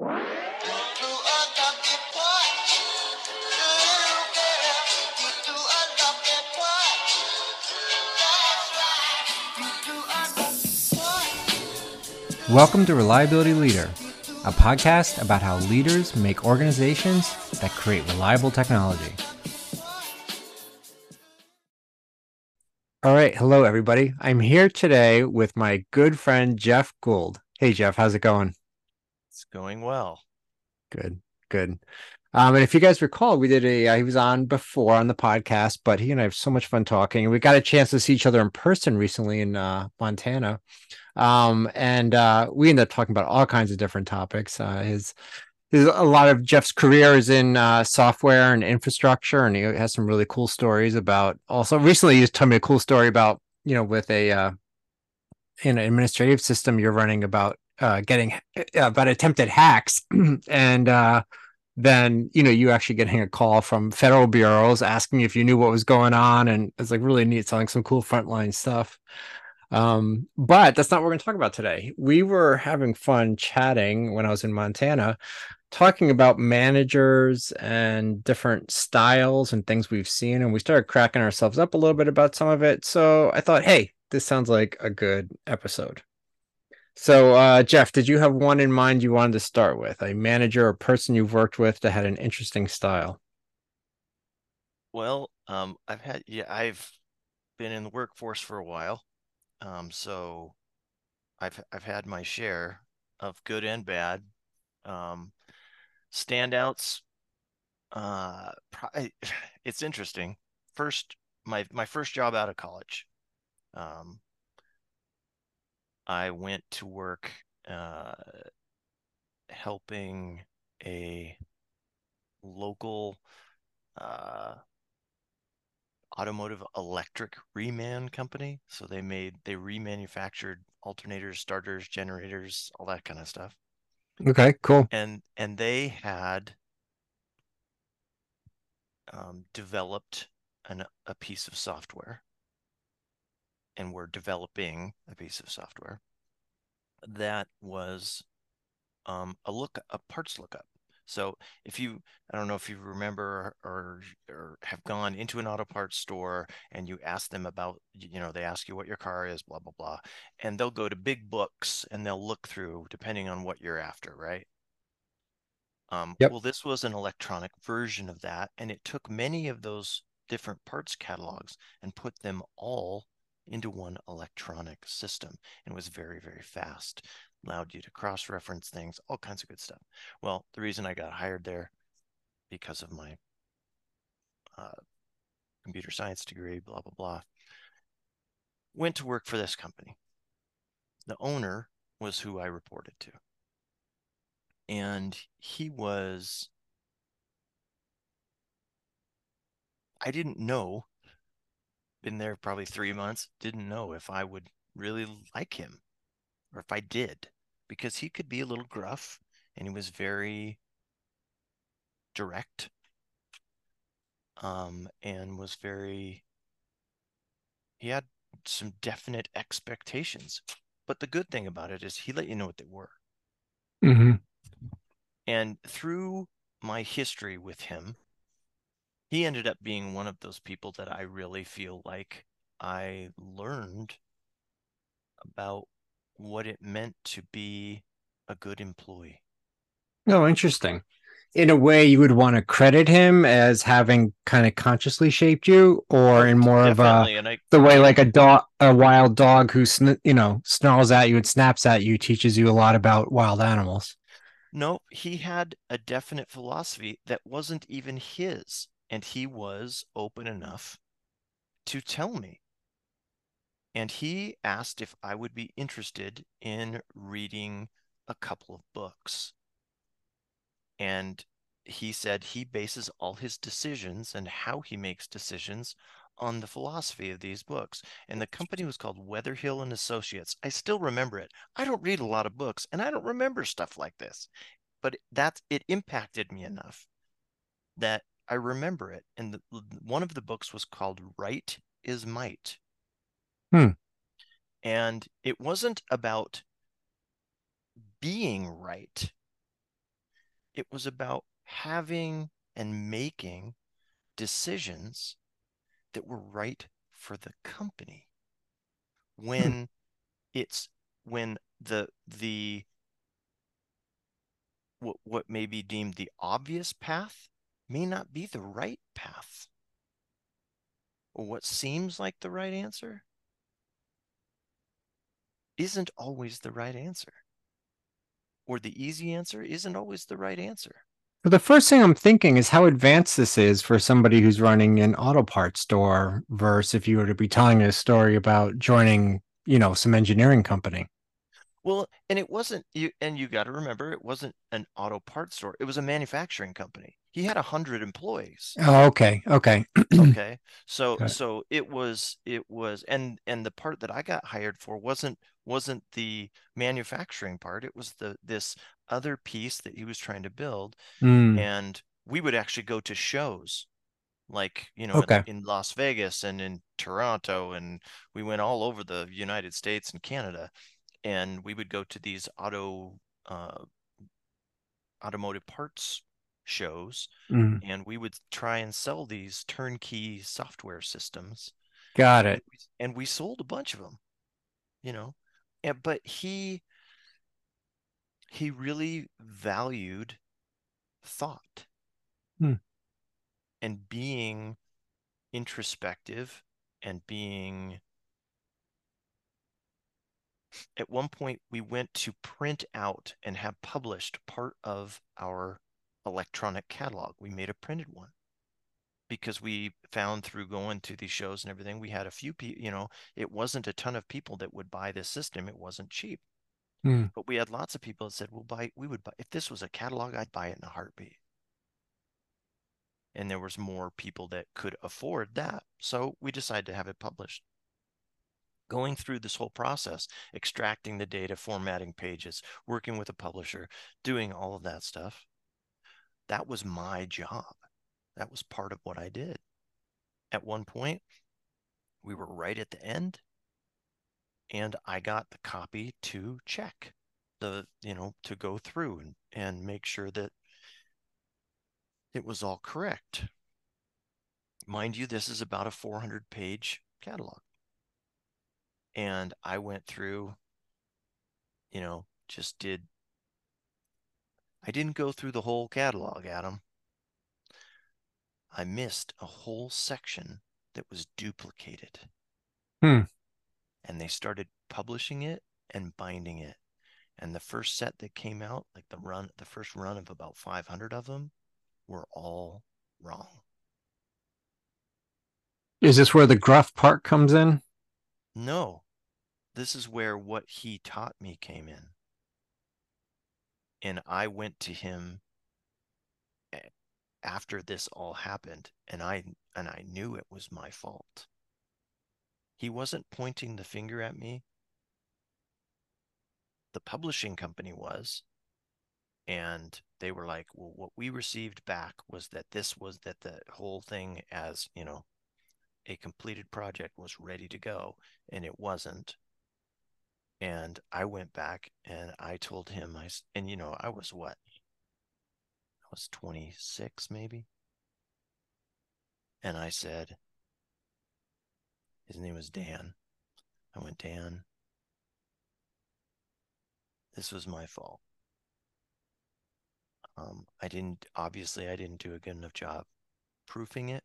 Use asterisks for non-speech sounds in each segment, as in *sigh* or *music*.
Welcome to Reliability Leader, a podcast about how leaders make organizations that create reliable technology. All right, hello everybody. I'm here today with my good friend Jeff Gould. Hey Jeff, how's it going? It's going well. Good, good. Um, and if you guys recall, we did a uh, he was on before on the podcast, but he and I have so much fun talking, we got a chance to see each other in person recently in uh, Montana. Um, and uh, we ended up talking about all kinds of different topics. Uh, his, his a lot of Jeff's career is in uh, software and infrastructure, and he has some really cool stories about. Also, recently he told me a cool story about you know with a uh, in an administrative system you're running about uh, getting uh, about attempted hacks, *clears throat* and uh, then you know you actually getting a call from federal bureaus asking if you knew what was going on, and it's like really neat, selling some cool frontline stuff. Um, but that's not what we're going to talk about today. We were having fun chatting when I was in Montana, talking about managers and different styles and things we've seen. And we started cracking ourselves up a little bit about some of it. So I thought, hey, this sounds like a good episode. So, uh, Jeff, did you have one in mind you wanted to start with? A manager or person you've worked with that had an interesting style? Well, um, I've had, yeah, I've been in the workforce for a while. Um, so I've I've had my share of good and bad. Um, standouts. Uh, *sighs* it's interesting. First, my my first job out of college. Um, I went to work uh, helping a local uh, automotive electric reman company. So they made they remanufactured alternators, starters, generators, all that kind of stuff. Okay, cool. And and they had um, developed an, a piece of software, and were developing a piece of software that was um, a look a parts lookup. So if you, I don't know if you remember or or have gone into an auto parts store and you ask them about, you know, they ask you what your car is, blah blah blah, and they'll go to big books and they'll look through depending on what you're after, right? Um, yep. Well, this was an electronic version of that, and it took many of those different parts catalogs and put them all into one electronic system and was very very fast allowed you to cross reference things, all kinds of good stuff. Well, the reason I got hired there because of my uh, computer science degree, blah, blah, blah, went to work for this company. The owner was who I reported to. And he was, I didn't know, been there probably three months, didn't know if I would really like him or if I did, because he could be a little gruff and he was very direct um, and was very, he had some definite expectations. But the good thing about it is he let you know what they were. Mm-hmm. And through my history with him, he ended up being one of those people that I really feel like I learned about what it meant to be a good employee. Oh, interesting. In a way, you would want to credit him as having kind of consciously shaped you, or in more Definitely. of a I, the way like a dog, a wild dog who you know snarls at you and snaps at you teaches you a lot about wild animals. No, he had a definite philosophy that wasn't even his, and he was open enough to tell me and he asked if I would be interested in reading a couple of books. And he said he bases all his decisions and how he makes decisions on the philosophy of these books. And the company was called Weatherhill and Associates. I still remember it. I don't read a lot of books and I don't remember stuff like this. But that's it impacted me enough that I remember it. And the, one of the books was called Right is Might Hmm. And it wasn't about being right. It was about having and making decisions that were right for the company. When hmm. it's when the the what what may be deemed the obvious path may not be the right path. Or what seems like the right answer isn't always the right answer. Or the easy answer isn't always the right answer. The first thing i'm thinking is how advanced this is for somebody who's running an auto parts store versus if you were to be telling a story about joining you know some engineering company well, and it wasn't you, and you got to remember, it wasn't an auto parts store. It was a manufacturing company. He had a hundred employees. Oh, okay, okay, *clears throat* okay. So, it. so it was, it was, and and the part that I got hired for wasn't wasn't the manufacturing part. It was the this other piece that he was trying to build, mm. and we would actually go to shows like you know okay. in, in, Las Vegas and in Toronto and we went all over the United States and Canada and we would go to these auto uh, automotive parts shows mm. and we would try and sell these turnkey software systems got it and we sold a bunch of them you know and, but he he really valued thought mm. and being introspective and being at one point we went to print out and have published part of our electronic catalog. We made a printed one because we found through going to these shows and everything, we had a few people, you know, it wasn't a ton of people that would buy this system. It wasn't cheap. Mm. But we had lots of people that said, we'll buy, we would buy, if this was a catalog, I'd buy it in a heartbeat. And there was more people that could afford that. So we decided to have it published going through this whole process, extracting the data, formatting pages, working with a publisher, doing all of that stuff. That was my job. That was part of what I did. At one point, we were right at the end, and I got the copy to check the, you know, to go through and, and make sure that it was all correct. Mind you, this is about a 400 page catalog and I went through, you know, just did. I didn't go through the whole catalog, Adam. I missed a whole section that was duplicated. Hmm. And they started publishing it and binding it. And the first set that came out, like the run, the first run of about 500 of them, were all wrong. Is this where the gruff part comes in? No, this is where what he taught me came in. And I went to him after this all happened and I and I knew it was my fault. He wasn't pointing the finger at me. The publishing company was and they were like, "Well, what we received back was that this was that the whole thing as, you know, a completed project was ready to go and it wasn't. And i went back and i told him i and you know i was what? I was 26 maybe? And i said his name was dan. I went dan this was my fault. Um, i didn't obviously i didn't do a good enough job proofing it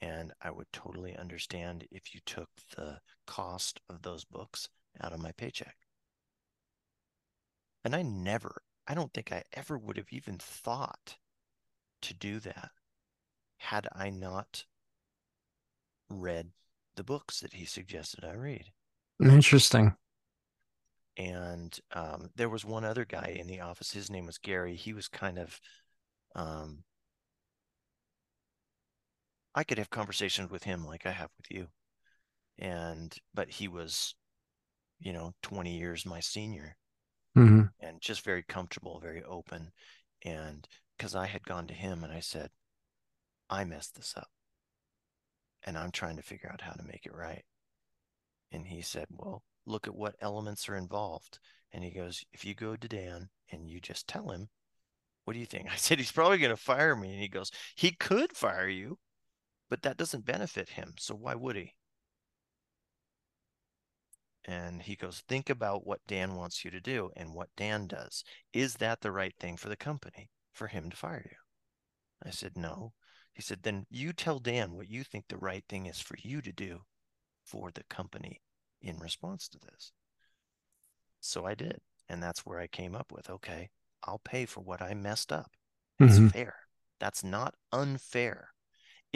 and I would totally understand if you took the cost of those books out of my paycheck. And I never, I don't think I ever would have even thought to do that had I not read the books that he suggested I read. Interesting. And um, there was one other guy in the office. His name was Gary. He was kind of um, I could have conversations with him like I have with you. And but he was, you know, 20 years my senior. Mm-hmm. And just very comfortable, very open. And because I had gone to him and I said, I messed this up. And I'm trying to figure out how to make it right. And he said, Well, look at what elements are involved. And he goes, if you go to Dan and you just tell him, what do you think? *laughs* I said, he's probably going to fire me. And he goes, he could fire you, but that doesn't benefit him. So why would he? And he goes, think about what Dan wants you to do and what Dan does. Is that the right thing for the company for him to fire you? I said, no. He said, then you tell Dan what you think the right thing is for you to do for the company in response to this. So I did. And that's where I came up with okay, I'll pay for what I messed up. It's mm-hmm. fair. That's not unfair.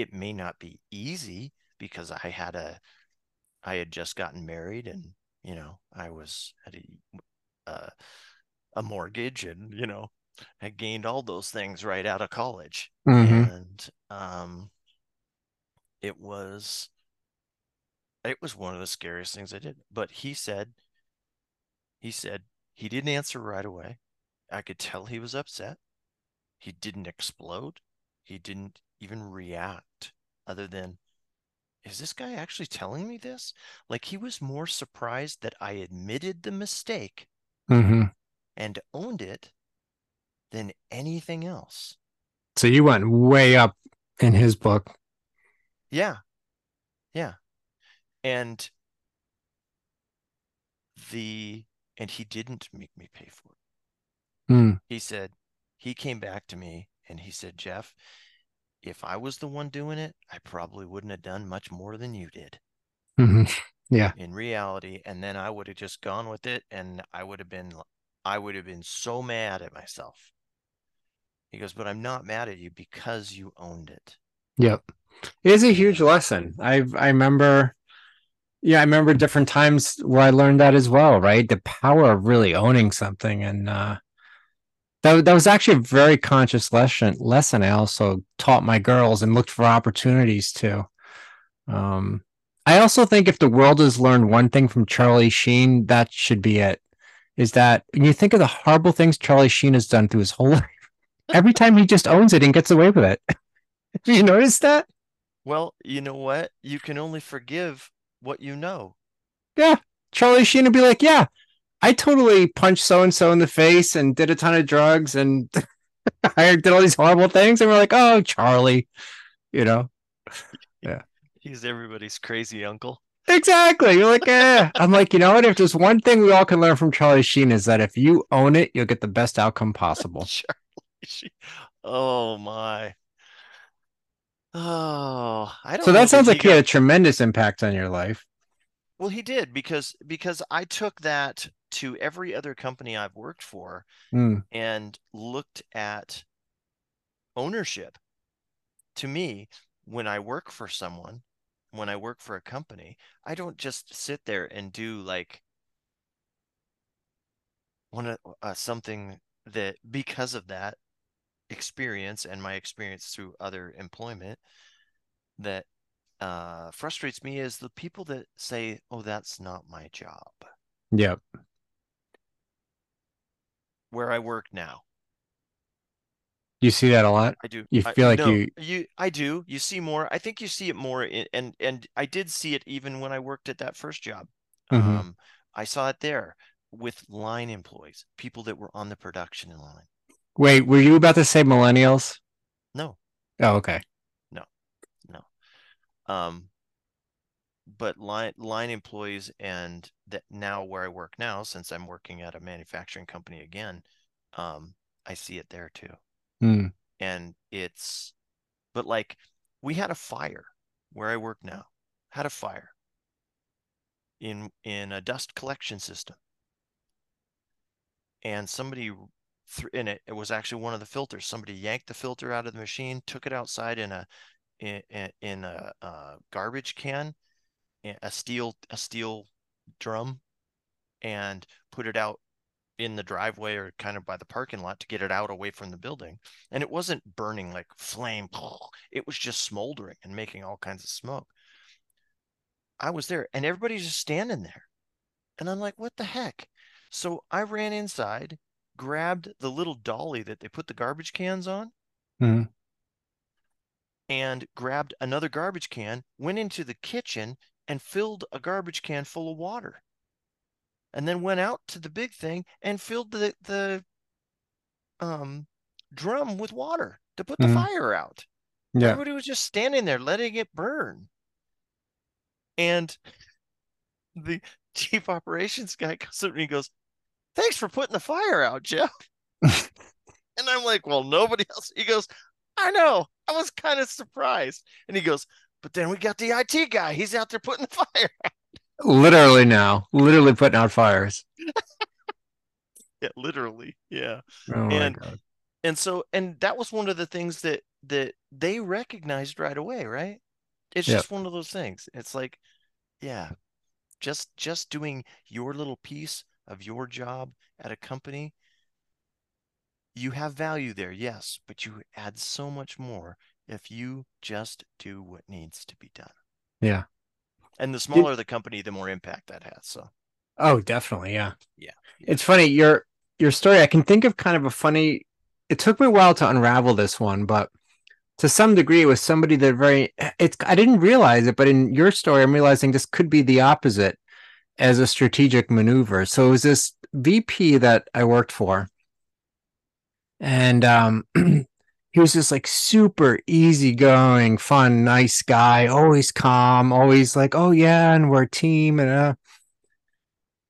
It may not be easy because I had a I had just gotten married and you know I was at a uh, a mortgage and you know I gained all those things right out of college. Mm-hmm. and um it was it was one of the scariest things I did. But he said he said he didn't answer right away. I could tell he was upset. He didn't explode. He didn't even react other than is this guy actually telling me this? Like he was more surprised that I admitted the mistake mm-hmm. and owned it than anything else. So you went way up in his book. Yeah. Yeah. And the and he didn't make me pay for it. Mm. He said he came back to me and he said, "Jeff, if I was the one doing it, I probably wouldn't have done much more than you did. Mm-hmm. Yeah. In reality, and then I would have just gone with it, and I would have been, I would have been so mad at myself. He goes, but I'm not mad at you because you owned it. Yep. It is a huge lesson. I I remember yeah, I remember different times where I learned that as well, right? The power of really owning something and uh that, that was actually a very conscious lesson lesson i also taught my girls and looked for opportunities to. Um, i also think if the world has learned one thing from charlie sheen that should be it is that when you think of the horrible things charlie sheen has done through his whole *laughs* life every time he just owns it and gets away with it. *laughs* Have you notice that? Well you know what? You can only forgive what you know. Yeah. Charlie sheen would be like yeah I totally punched so and so in the face and did a ton of drugs and *laughs* I did all these horrible things. And we're like, oh, Charlie, you know? Yeah. He's everybody's crazy uncle. Exactly. You're like, eh. *laughs* I'm like, you know what? If there's one thing we all can learn from Charlie Sheen is that if you own it, you'll get the best outcome possible. *laughs* Charlie Sheen. Oh my. Oh, I don't. So that sounds like he got... had a tremendous impact on your life. Well, he did because because I took that to every other company I've worked for mm. and looked at ownership. To me, when I work for someone, when I work for a company, I don't just sit there and do like one uh, something that because of that experience and my experience through other employment that uh, frustrates me is the people that say, "Oh, that's not my job." Yep where I work now. You see that a lot. I do. You feel I, like no, you. You, I do. You see more. I think you see it more, in, and and I did see it even when I worked at that first job. Mm-hmm. Um, I saw it there with line employees, people that were on the production line. Wait, were you about to say millennials? No. Oh, okay. No, no. Um, but line line employees and that now where I work now, since I'm working at a manufacturing company again, um, I see it there too. Mm. And it's, but like we had a fire where I work now, had a fire in in a dust collection system, and somebody th- in it, it was actually one of the filters. Somebody yanked the filter out of the machine, took it outside in a in, in a, a garbage can a steel a steel drum and put it out in the driveway or kind of by the parking lot to get it out away from the building. And it wasn't burning like flame. *sniffs* It was just smoldering and making all kinds of smoke. I was there and everybody's just standing there. And I'm like, what the heck? So I ran inside, grabbed the little dolly that they put the garbage cans on, mm-hmm. and grabbed another garbage can, went into the kitchen and filled a garbage can full of water. and then went out to the big thing and filled the the um drum with water to put the Mhm. fire out. Yeah. Everybody was just standing there letting it burn. And the *laughs* chief operations guy comes up and he goes, Thanks for putting the fire out, Jeff. *laughs* and I'm like, Well, nobody else. He goes, I know. I was kind of surprised. And he goes, But then we got the IT guy. He's out there putting the *laughs* fire out. Literally now, literally putting out fires. Yeah, literally. Yeah. Oh And- And so, and that was one of the things that that they recognized right away, right? It's Yep. just one of those things. It's like, yeah, just just doing your little piece of your job at a company, you have value there, yes, but you add so much more if you just do what needs to be done. Yeah. And the smaller the company, the more impact that has. So, Oh, definitely. Yeah. Yeah, yeah. It's funny. Your your story. I can think of kind of a funny. It took me a while to unravel this one, but to some degree, it was somebody that very. It's. I didn't realize it, but in your story, I'm realizing this could be the opposite as a strategic maneuver. So it was this VP that I worked for, and um, *clears throat* he was just like super easygoing, fun, nice guy, always calm, always like, oh yeah, and we're a team, and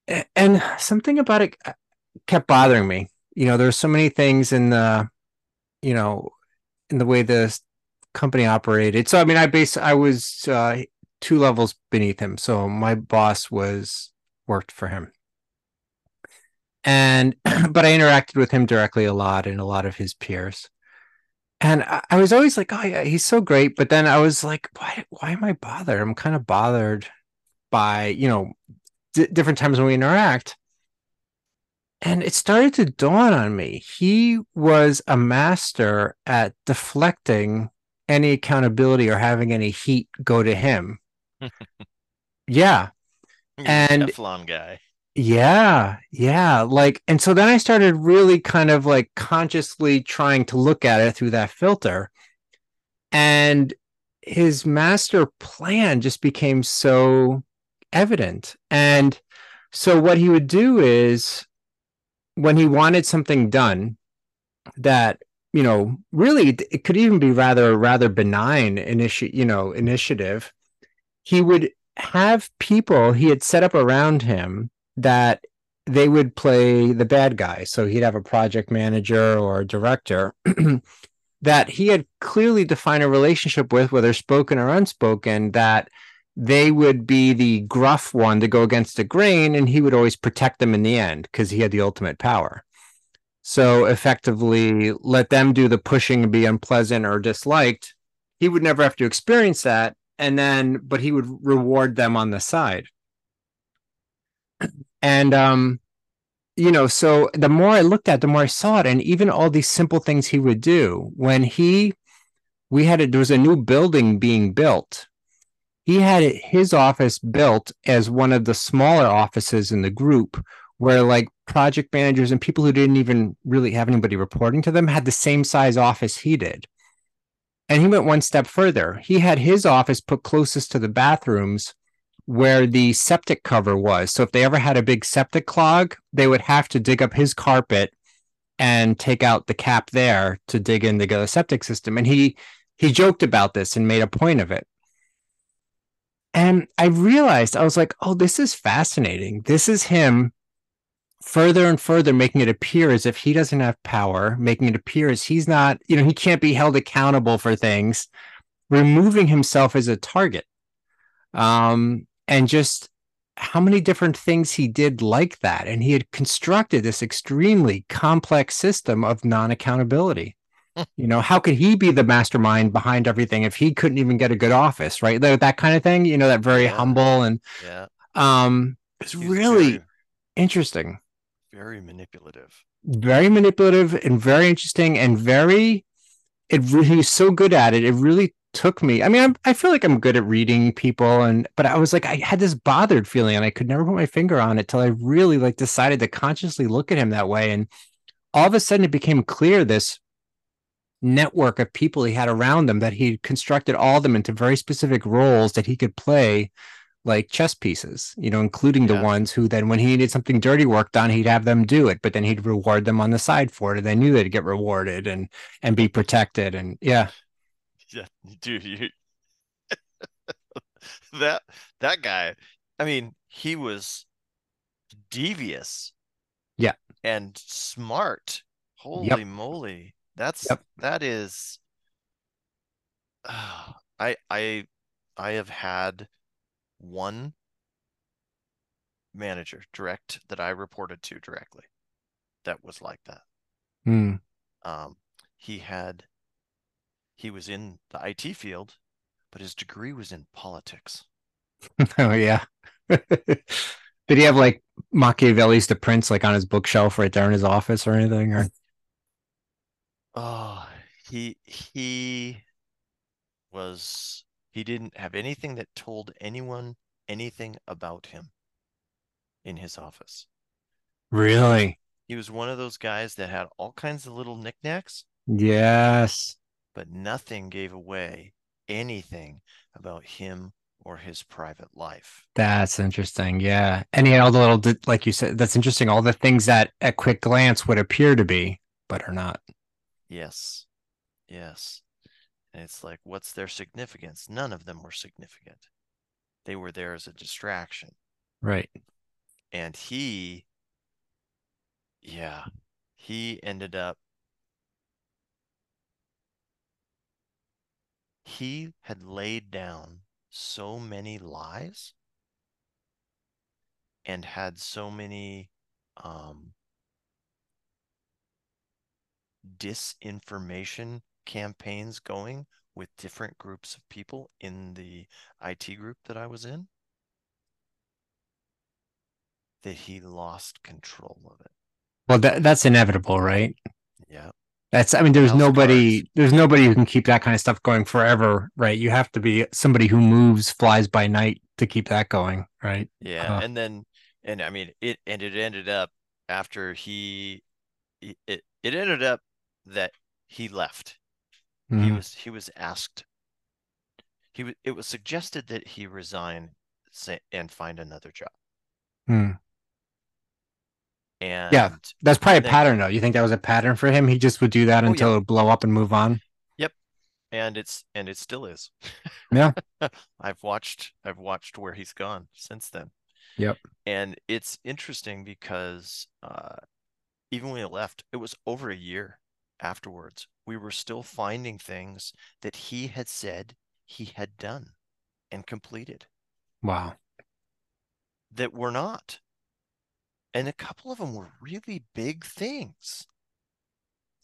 uh, and something about it uh, kept bothering me. You know, there's so many things in the, you know, in the way the company operated. So I mean, I base I was uh, two levels beneath him, so my boss was worked for him, and *clears throat* but I interacted with him directly a lot and a lot of his peers. And I, I was always like, oh yeah, he's so great. But then I was like, why why am I bothered? I'm kind of bothered by, you know, d- different times when we interact. And it started to dawn on me. He was a master at deflecting any accountability or having any heat go to him. *laughs* yeah. And- Teflon guy. Yeah, yeah. Like, and so then I started really kind of like consciously trying to look at it through that filter. And his master plan just became so evident. And so what he would do is when he wanted something done that, you know, really it- could even be rather rather benign initi- you know, initiative, he would have people he had set up around him that they would play the bad guy. So he'd have a project manager or director *clears throat* that he had clearly defined a relationship with, whether spoken or unspoken, that they would be the gruff one to go against the grain, and he would always protect them in the end because he had the ultimate power. So effectively, let them do the pushing and be unpleasant or disliked. He would never have to experience that. And then, but he would reward them on the side and um you know so the more i looked at the more i saw it and even all these simple things he would do when he we had a, there was a new building being built. He had his office built as one of the smaller offices in the group where like project managers and people who didn't even really have anybody reporting to them had the same size office he did. And he went one step further. He had his office put closest to the bathrooms where the septic cover was. So if they ever had a big septic clog, they would have to dig up his carpet and take out the cap there to dig into the septic system. And he he joked about this and made a point of it. And I realized I was like, oh, this is fascinating. This is him further and further making it appear as if he doesn't have power, making it appear as he's not, you know, he can't be held accountable for things, removing himself as a target. Um, and just how many different things he did like that. And he had constructed this extremely complex system of non accountability. *laughs* you know, how could he be the mastermind behind everything if he couldn't even get a good office, right? That, that kind of thing, you know, that very Yeah. humble and Yeah. um it's He's really very, interesting. very manipulative. Very manipulative and very interesting and very it really he's so good at it. It really took me. I mean, I'm, I feel like I'm good at reading people, and but I was like, I had this bothered feeling, and I could never put my finger on it till I really like decided to consciously look at him that way, and all of a sudden it became clear this network of people he had around him that he constructed all of them into very specific roles that he could play like chess pieces, you know, including the ones who then, when he needed something dirty work done, he'd have them do it, but then he'd reward them on the side for it, and they knew they'd get rewarded and and be protected, and yeah, Yeah, *laughs* dude, you *laughs* that that guy. I mean, he was devious. Yeah. And smart. Holy moly. That's Yep. that is Ah, *sighs* I I I have had one manager direct that I reported to directly that was like that. Hmm. Um, he had he was in the IT field, but his degree was in politics. *laughs* oh yeah. *laughs* Did he have like Machiavelli's The Prince like on his bookshelf right there in his office or anything? Or Oh, he he was he didn't have anything that told anyone anything about him in his office. really? He was one of those guys that had all kinds of little knickknacks, Yes. But nothing gave away anything about him or his private life. That's interesting. Yeah. And he had all the little, like you said, that's interesting. All the things that at quick glance would appear to be, but are not. Yes. Yes. And it's like, what's their significance? None of them were significant. They were there as a distraction. Right. And he, yeah, he ended up, he had laid down so many lies and had so many um, disinformation campaigns going with different groups of people in the IT group that I was in that he lost control of it. Well, that, that's inevitable, right? That's, I mean, there's nobody, cards. there's nobody who can keep that kind of stuff going forever, right? You have to be somebody who moves, flies by night to keep that going, right? Yeah, Uh. and then and I mean it and it ended up after he he- it it ended up that he left. He Mhm. was he was asked he was it was suggested that he resign and find another job. Hmm. And yeah, That's probably a Then- pattern, though. You think that was a pattern for him? He just would do that Oh, yeah. until it would blow up and move on. Yep. And it's and it still is. *laughs* Yeah. I've watched I've watched where he's gone since then. Yep. And it's interesting because uh even when he left, it was over a year afterwards. We were still finding things that he had said he had done and completed Wow. that were not. And a couple of them were really big things.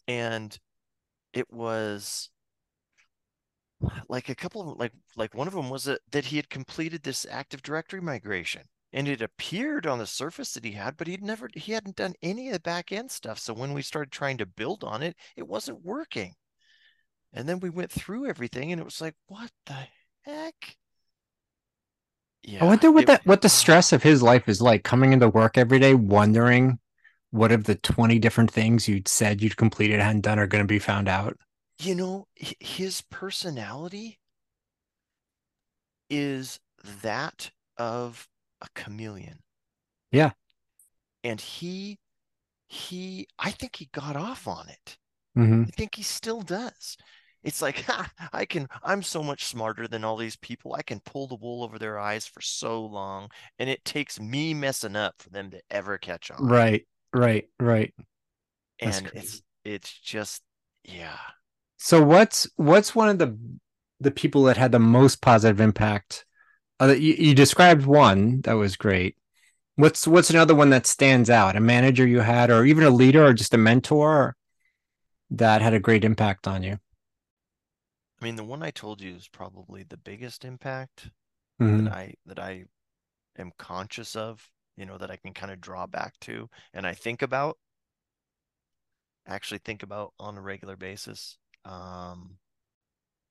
And it was like a couple of like like one of them was that that he had completed this Active Directory migration. And it appeared on the surface that he had, but he'd never he hadn't done any of the back end stuff. So when we started trying to build on it, it wasn't working. And then we went through everything and it was like, what the heck? Yeah. I wonder what it- that what the stress of his life is like coming into work every day, wondering what of the 20 different things you'd said you'd completed hadn't done are going to be found out. you know his personality is that of a chameleon Yeah. and he he i think he got off on it hmm i think he still does it's like *laughs* ha, i can i'm so much smarter than all these people i can pull the wool over their eyes for so long and it takes me messing up for them to ever catch on Right, right, right. That's and crazy. it's it's just yeah So what's what's one of the the people that had the most positive impact? Uh, you, you described one that was great. What's what's another one that stands out? A manager you had, or even a leader, or just a mentor that had a great impact on you. I mean the one i told you is probably the biggest impact Mhm. that I that I am conscious of, you know, that I can kind of draw back to and I think about actually think about on a regular basis. Um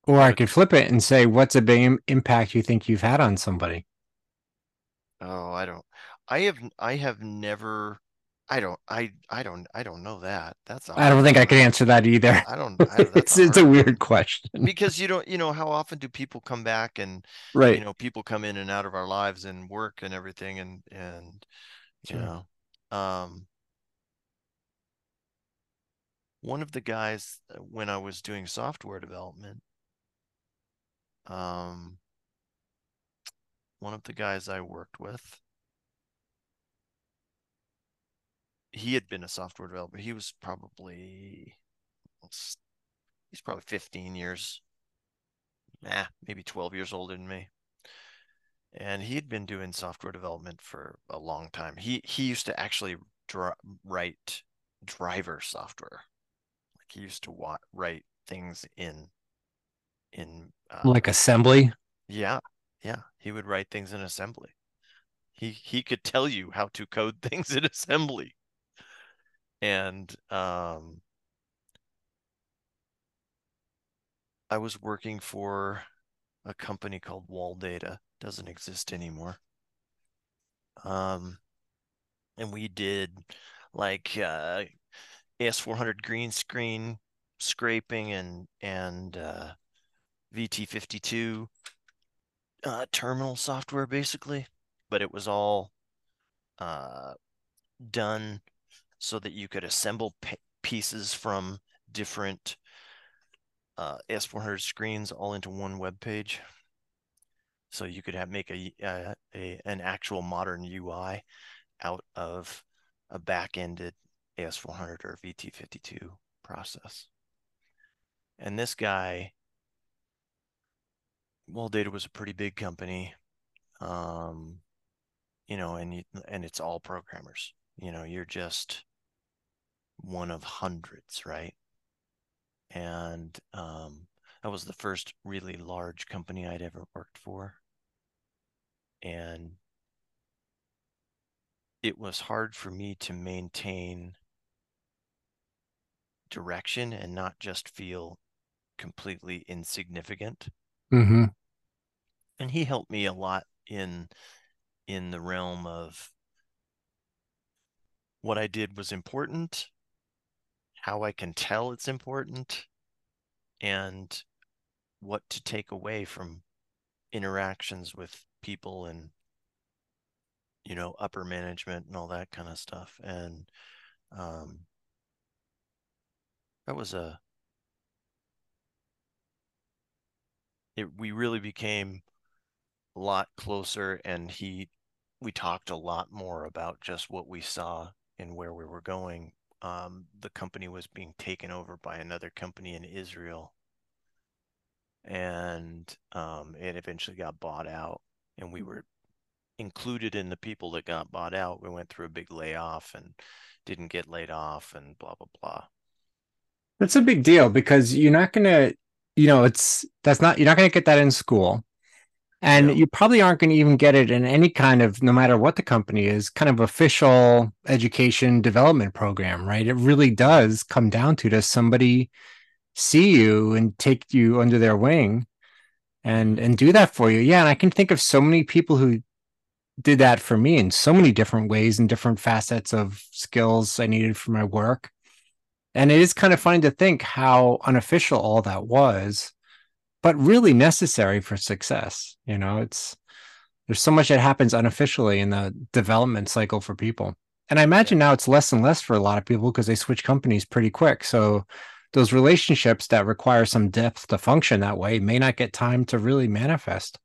Or I could flip it and say, what's a big impact you think you've had on somebody? oh, I don't I have I have never I don't I I don't I don't know that. That's I don't think I could answer that either. I don't I, *laughs* it's it's a weird question. Because you don't you know how often do people come back and right. you know people come in and out of our lives and work and everything and and you know um one of the guys uh, when I was doing software development um one of the guys I worked with he had been a software developer. He was probably he's probably 15 years, nah, maybe 12 years older than me. And he had been doing software development for a long time. He he used to actually write driver software. Like he used to wa- write things in in uh, like assembly. Yeah, yeah, he would write things in assembly. He he could tell you how to code *laughs* things in assembly and um, I was working for a company called Wall Data. Doesn't exist anymore. Um, and we did like uh, AS400 green screen scraping and and uh, VT52 uh, terminal software basically, but it was all uh, done so that you could assemble pieces from different uh, AS400 screens all into one web page. So you could have make a, a, a an actual modern UI out of a back-ended AS400 or VT52 process. And this guy, Wall Data was a pretty big company, um, you know, and you, and it's all programmers. You know, you're just one of hundreds, right? And um, that was the first really large company I'd ever worked for. And it was hard for me to maintain direction and not just feel completely insignificant. Mm-hmm. And he helped me a lot in in the realm of what I did was important how I can tell it's important and what to take away from interactions with people and you know upper management and all that kind of stuff. And um that was a it we really became a lot closer and he we talked a lot more about just what we saw and where we were going um, the company was being taken over by another company in Israel, and um, it eventually got bought out, and we were included in the people that got bought out. We went through a big layoff and didn't get laid off, and blah blah blah. That's a big deal because you're not gonna, you know, it's that's not you're not gonna get that in school. And yeah. you probably aren't going to even get it in any kind of, no matter what the company is, kind of official education development program, right? It really does come down to does somebody see you and take you under their wing and and do that for you? Yeah, and I can think of so many people who did that for me in so many different ways and different facets of skills I needed for my work. And it is kind of funny to think how unofficial all that was but really necessary for success. You know, it's there's so much that happens unofficially in the development cycle for people. And I imagine now it's less and less for a lot of people because they switch companies pretty quick. So those relationships that require some depth to function that way may not get time to really manifest.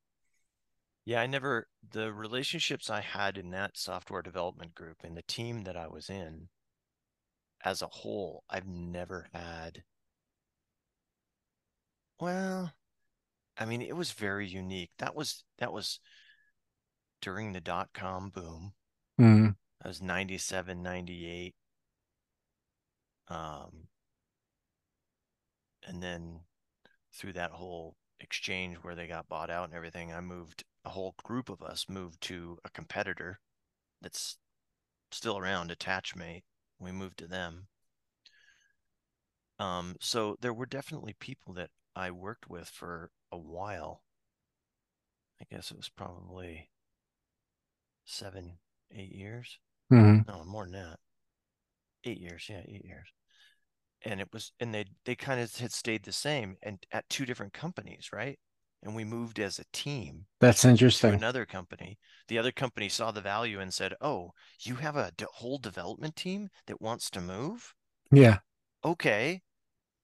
Yeah, I never the relationships I had in that software development group and the team that I was in as a whole, I've never had well, I mean, it was very unique. That was that was during the dot com boom. Mm. That was 97, 98. Um, and then through that whole exchange where they got bought out and everything, I moved a whole group of us moved to a competitor that's still around, Attachmate. We moved to them. Um, so there were definitely people that I worked with for a while. I guess it was probably seven, eight years. Mm-hmm. No, more than that. eight years. Yeah, eight years. And it was, and they they kind of had stayed the same, and at two different companies, right? And we moved as a team That's interesting. another company. The other company saw the value and said, "Oh, you have a whole development team that wants to move? Yeah. Okay,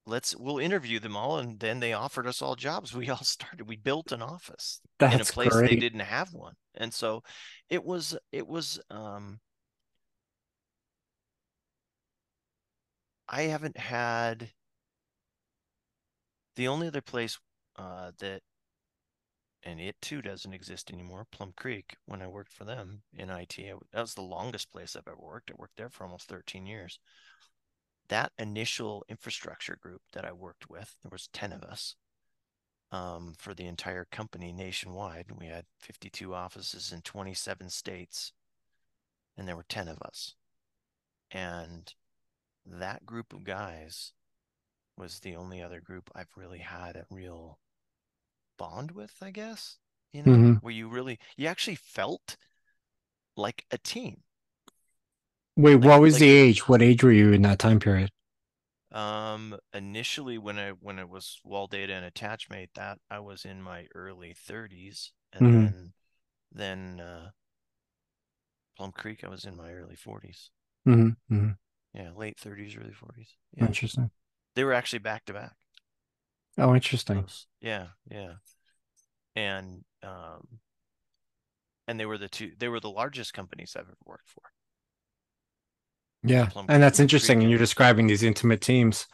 let's we'll interview them all." And then they offered us all jobs. *laughs* We all started. We built an office in a That's place they didn't have one, and so it was it was um I haven't had the only other place uh, that, and it too doesn't exist anymore, Plum Creek, when I worked for them in IT. That was the longest place I've ever worked. I worked there for almost 13 years. That initial infrastructure group that I worked with, there was 10 of us um, for the entire company nationwide. We had 52 offices in 27 states, and there were 10 of us. And that group of guys was the only other group I've really had a real bond with, I guess. You know, Mhm. where you really you actually felt like a team. Wait, Like- what was like- the age? What age were you in that time period? Um, initially when I when it was Wall Data and Attachmate, that I was in my early 30s, and Mhm. then then uh, Plum Creek, I was in my early 40s. hmm hmm Yeah, late 30s, early 40s. Yeah, Interesting. they were actually back to back. Oh, interesting. Close. Yeah, yeah. And um and they were the two they were the largest companies I've ever worked for. Yeah. And that's interesting. And you're describing these intimate teams.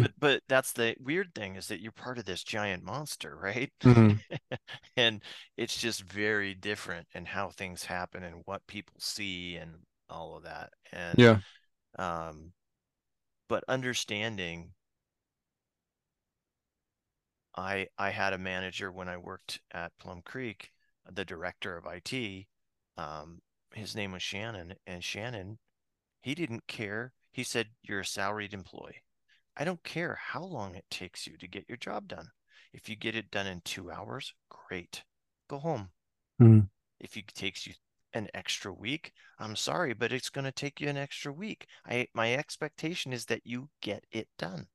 But *clears throat* but that's the weird thing is that you're part of this giant monster, right? Mhm. *laughs* And it's just very different in how things happen and what people see and all of that. And Yeah. um but understanding I I had a manager when I worked at Plum Creek, the director of IT. Um, his name was Shannon, and Shannon, he didn't care. He said, "You're a salaried employee. I don't care how long it takes you to get your job done. If you get it done in two hours, great. Go home. Mhm. If it takes you an extra week, I'm sorry, but it's going to take you an extra week. I my expectation is that you get it done."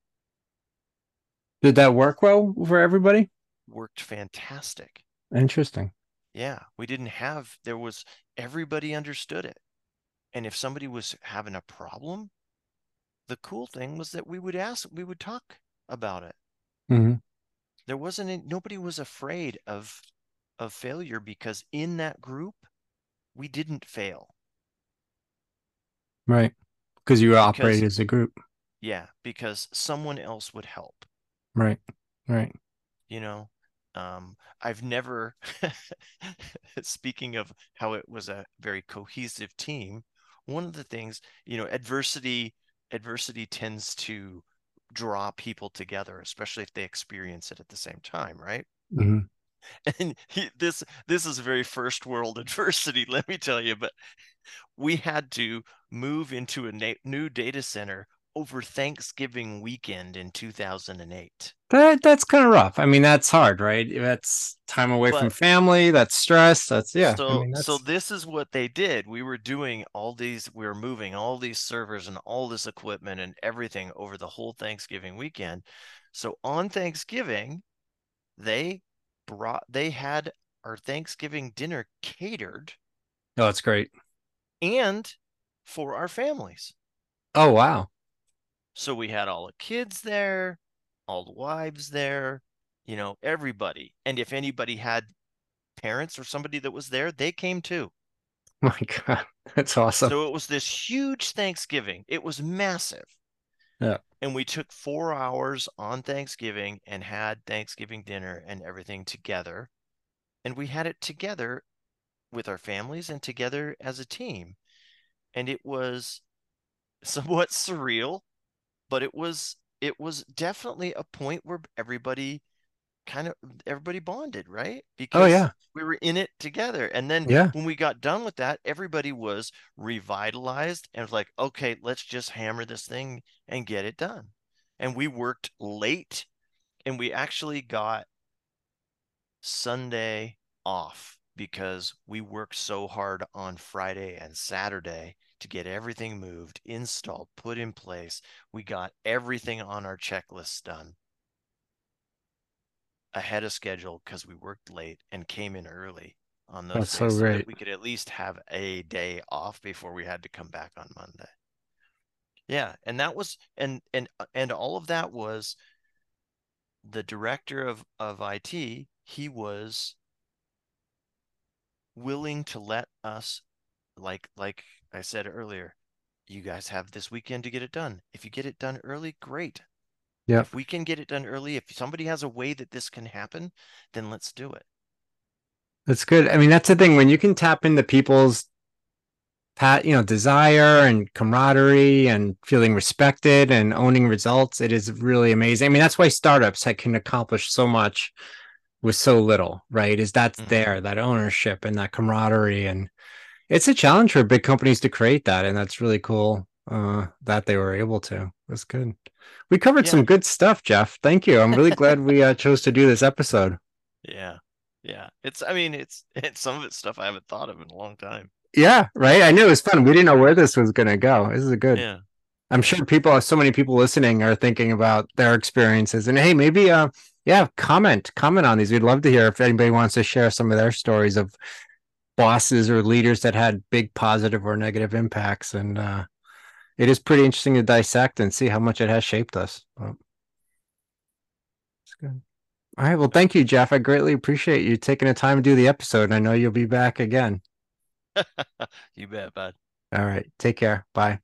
Did that work well for everybody? Worked fantastic. Interesting. Yeah, we didn't have, there was, everybody understood it. And if somebody was having a problem, the cool thing was that we would ask, we would talk about it. hmm There wasn't, any, nobody was afraid of, of failure because in that group, we didn't fail. Right. Because you operated as a group. Yeah, because someone else would help. Right. Right. you know um i've never *laughs* speaking of how it was a very cohesive team one of the things you know adversity adversity tends to draw people together especially if they experience it at the same time right? Hmm *laughs* and he, this this is very first world *laughs* adversity let me tell you but we had to move into a na- new data center over thanksgiving weekend in 2008 That that's kind of rough. I mean, that's hard, right? That's time away from family. That's stress. That's yeah. So I mean, so this is what they did. We were doing all these, we were moving all these servers and all this equipment and everything over the whole Thanksgiving weekend. So on Thanksgiving, they brought they had our Thanksgiving dinner catered oh, that's great. and for our families. Oh wow. So we had all the kids there, all the wives there, you know, everybody. And if anybody had parents or somebody that was there, they came too. *laughs* My God, that's awesome. So it was this huge Thanksgiving. It was massive. Yeah. And we took four hours on Thanksgiving and had Thanksgiving dinner and everything together. And we had it together with our families and together as a team. And it was somewhat *laughs* surreal, but it was it was definitely a point where everybody kind of everybody bonded, right? Oh, because oh yeah. we were in it together. And then Yeah. when we got done with that, everybody was revitalized and was like, okay, let's just hammer this thing and get it done. And we worked late and we actually got Sunday off because we worked so hard on Friday and Saturday to get everything moved, installed, put in place. We got everything on our checklists done ahead of schedule because we worked late and came in early on those That's days so so that great. we could at least have a day off before we had to come back on Monday. Yeah, and that was and and uh, and all of that was the director of of IT, he was willing to let us like like I said earlier, you guys have this weekend to get it done. If you get it done early, great. Yeah. If we can get it done early, if somebody has a way that this can happen, then let's do it. That's good. I mean, that's the thing when you can tap into people's pat, you know, desire and camaraderie and feeling respected and owning results. It is really amazing. I mean, that's why startups can accomplish so much with so little, right? Is that's Mhm. there, that ownership and that camaraderie. And it's a challenge for big companies to create that. And that's really cool uh, that they were able to. That's good. We covered Yeah. some good stuff, Jeff. Thank you. I'm really glad we uh, chose to do this episode. Yeah. Yeah. It's I mean, it's *laughs* it's some of it's stuff I haven't thought of in a long time. Yeah, right. I knew it was fun. We didn't know where this was going to go. This is good. Yeah. I'm sure people, so many people listening are thinking about their experiences. And hey, maybe, uh, yeah, comment, comment on these. We'd love to hear if anybody wants to share some of their stories of bosses or leaders that had big positive or negative impacts. And uh, it is pretty interesting to dissect and see how much it has shaped us. But it's good. All right. Well, thank you, Jeff. I greatly appreciate you taking the time to do the episode. And I know you'll be back again. *laughs* You bet, bud. All right. Take care. Bye.